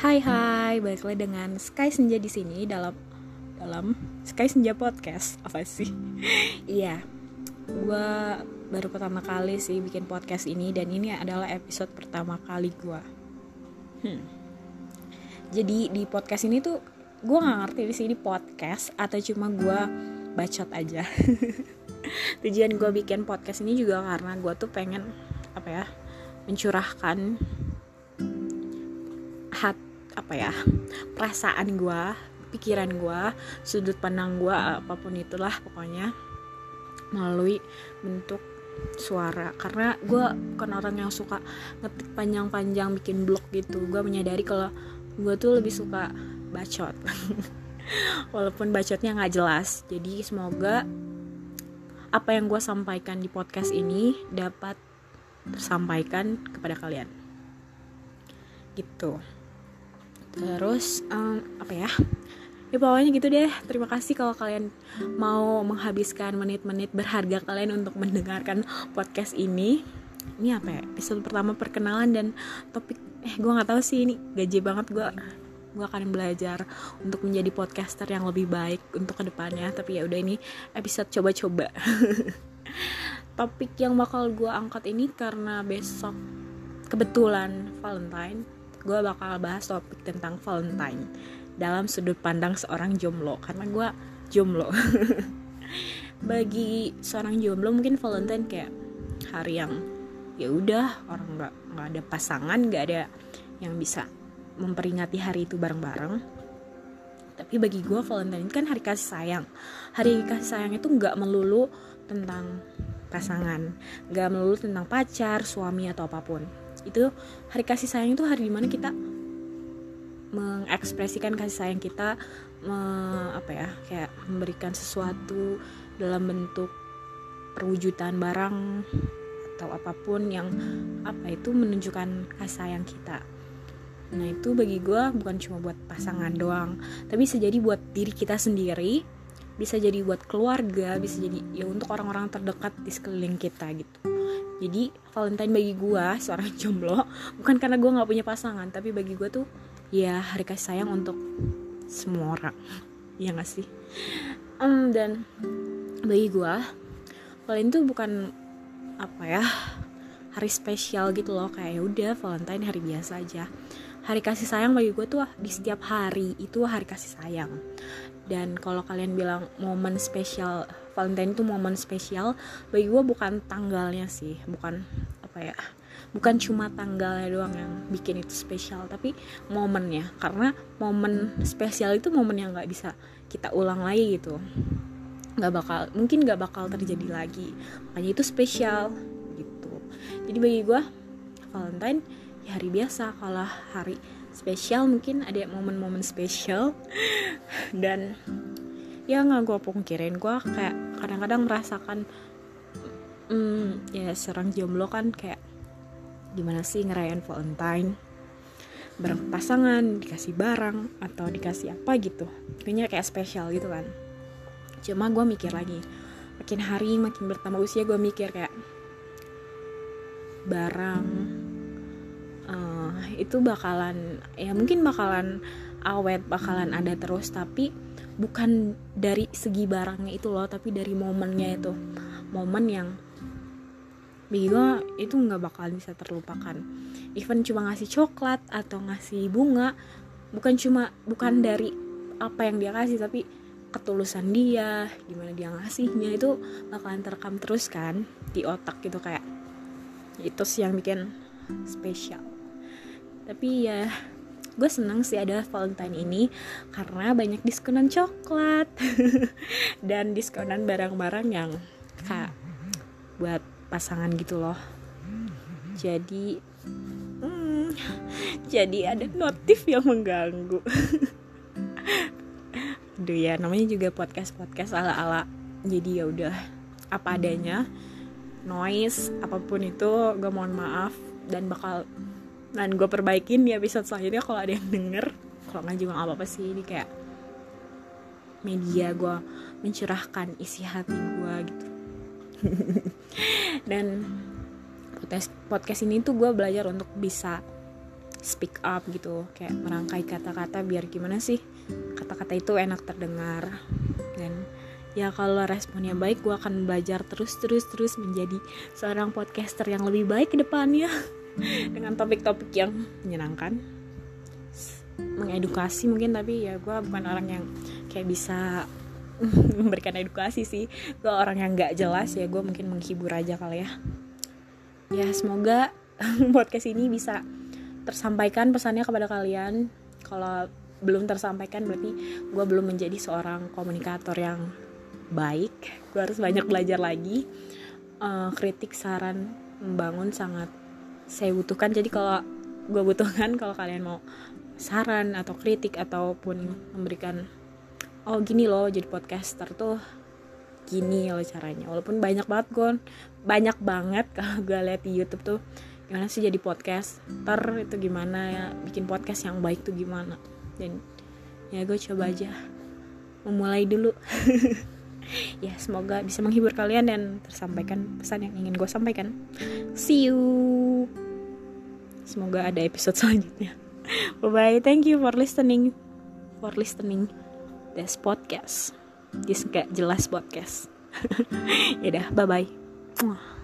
Hai hai, balik lagi dengan Sky Senja di sini dalam dalam Sky Senja podcast apa sih? Iya, gue baru pertama kali sih bikin podcast ini dan ini adalah episode pertama kali gue. Hmm. Jadi di podcast ini tuh gue nggak ngerti di sini podcast atau cuma gue bacot aja. Tujuan gue bikin podcast ini juga karena gue tuh pengen apa ya mencurahkan hat apa ya perasaan gue pikiran gue sudut pandang gue apa pun itulah pokoknya melalui bentuk suara. Karena gue bukan orang yang suka ngetik panjang-panjang bikin blog gitu. Gue menyadari kalau gue tuh lebih suka bacot. Walaupun bacotnya nggak jelas. Jadi semoga apa yang gue sampaikan di podcast ini dapat tersampaikan kepada kalian. Gitu terus um, apa ya? Ya pokoknya gitu deh. Terima kasih kalau kalian mau menghabiskan menit-menit berharga kalian untuk mendengarkan podcast ini. Ini apa ya? Episode pertama perkenalan dan topik eh gue nggak tahu sih ini gaji banget gue gue akan belajar untuk menjadi podcaster yang lebih baik untuk ke depannya. Tapi ya udah ini episode coba-coba. Topik yang bakal gue angkat ini karena besok kebetulan Valentine gue bakal bahas topik tentang Valentine dalam sudut pandang seorang jomblo karena gue jomblo. Bagi seorang jomblo mungkin Valentine kayak hari yang ya udah orang nggak nggak ada pasangan nggak ada yang bisa memperingati hari itu bareng-bareng. Tapi bagi gue Valentine kan hari kasih sayang. Hari kasih sayang itu nggak melulu tentang pasangan nggak melulu tentang pacar suami atau apa pun itu hari kasih sayang itu hari di mana kita mengekspresikan kasih sayang kita me, apa ya kayak memberikan sesuatu dalam bentuk perwujudan barang atau apa pun yang apa itu menunjukkan kasih sayang kita. Nah itu bagi gue bukan cuma buat pasangan doang tapi bisa jadi buat diri kita sendiri bisa jadi buat keluarga bisa jadi ya untuk orang-orang terdekat di sekeliling kita gitu jadi Valentine bagi gue seorang jomblo bukan karena gue nggak punya pasangan tapi bagi gue tuh ya hari kasih sayang untuk semua orang. Ya gak sih? Um, dan bagi gue Valentine tuh bukan apa ya hari spesial gitu loh. Kayak ya udah Valentine hari biasa aja hari kasih sayang bagi gue tuh di setiap hari itu hari kasih sayang. Dan kalau kalian bilang momen spesial Valentine itu momen spesial bagi gue bukan tanggalnya sih bukan apa ya bukan cuma tanggalnya doang yang bikin itu spesial tapi momennya. Karena momen spesial itu momen yang nggak bisa kita ulang lagi gitu. Nggak bakal mungkin nggak bakal terjadi lagi. Makanya itu spesial gitu. Jadi bagi gue Valentine hari biasa kalau hari spesial mungkin ada momen-momen spesial. Dan ya nggak gue pungkirin gue kayak kadang-kadang merasakan hmm, ya serang jomblo kan kayak gimana sih ngerayain Valentine? Bareng pasangan dikasih barang atau dikasih apa gitu. Kayaknya kayak spesial gitu kan. Cuma gue mikir lagi makin hari makin bertambah usia gue mikir kayak barang itu bakalan ya mungkin bakalan awet bakalan ada terus tapi bukan dari segi barangnya itu loh tapi dari momennya itu. Momen yang bagi gue itu nggak bakalan bisa terlupakan. Even cuma ngasih coklat atau ngasih bunga bukan cuma bukan dari apa yang dia kasih tapi ketulusan dia gimana dia ngasihnya itu bakalan terekam terus kan di otak gitu kayak itu sih yang bikin spesial tapi ya gue seneng sih ada Valentine ini karena banyak diskonan coklat dan diskonan barang-barang yang kak buat pasangan gitu loh. Jadi hmm, jadi ada notif yang mengganggu. Duh ya namanya juga podcast podcast ala ala jadi ya udah apa adanya noise apa pun itu gue mohon maaf dan bakal dan gue perbaikin di episode selanjutnya kalau ada yang denger. Kalau nggak juga nggak apa-apa sih ini kayak media gue mencurahkan isi hati gue gitu. Dan podcast podcast ini tuh gue belajar untuk bisa speak up gitu kayak merangkai kata-kata biar gimana sih kata-kata itu enak terdengar. Dan ya kalau responnya baik gue akan belajar terus terus terus menjadi seorang podcaster yang lebih baik ke depannya dengan topik-topik yang menyenangkan. Mengedukasi mungkin tapi ya gue bukan orang yang kayak bisa memberikan edukasi sih. Gue orang yang nggak jelas ya gue mungkin menghibur aja kali ya. Ya semoga podcast ini bisa tersampaikan pesannya kepada kalian. Kalau belum tersampaikan berarti gue belum menjadi seorang komunikator yang baik. Gue harus banyak belajar lagi. Uh, kritik saran membangun sangat saya butuhkan. Jadi kalau gue butuhkan kalau kalian mau saran atau kritik ataupun memberikan oh gini loh jadi podcaster tuh gini loh caranya. Walaupun banyak banget gue banyak banget kalau gue lihat di YouTube tuh gimana sih jadi podcaster? Itu gimana ya? Bikin podcast yang baik tuh gimana? Dan ya gue coba aja memulai dulu. Ya semoga bisa menghibur kalian dan tersampaikan pesan yang ingin gue sampaikan. See you semoga ada episode selanjutnya. Bye bye thank you for listening. For listening this podcast. This gak jelas podcast. Ya bye bye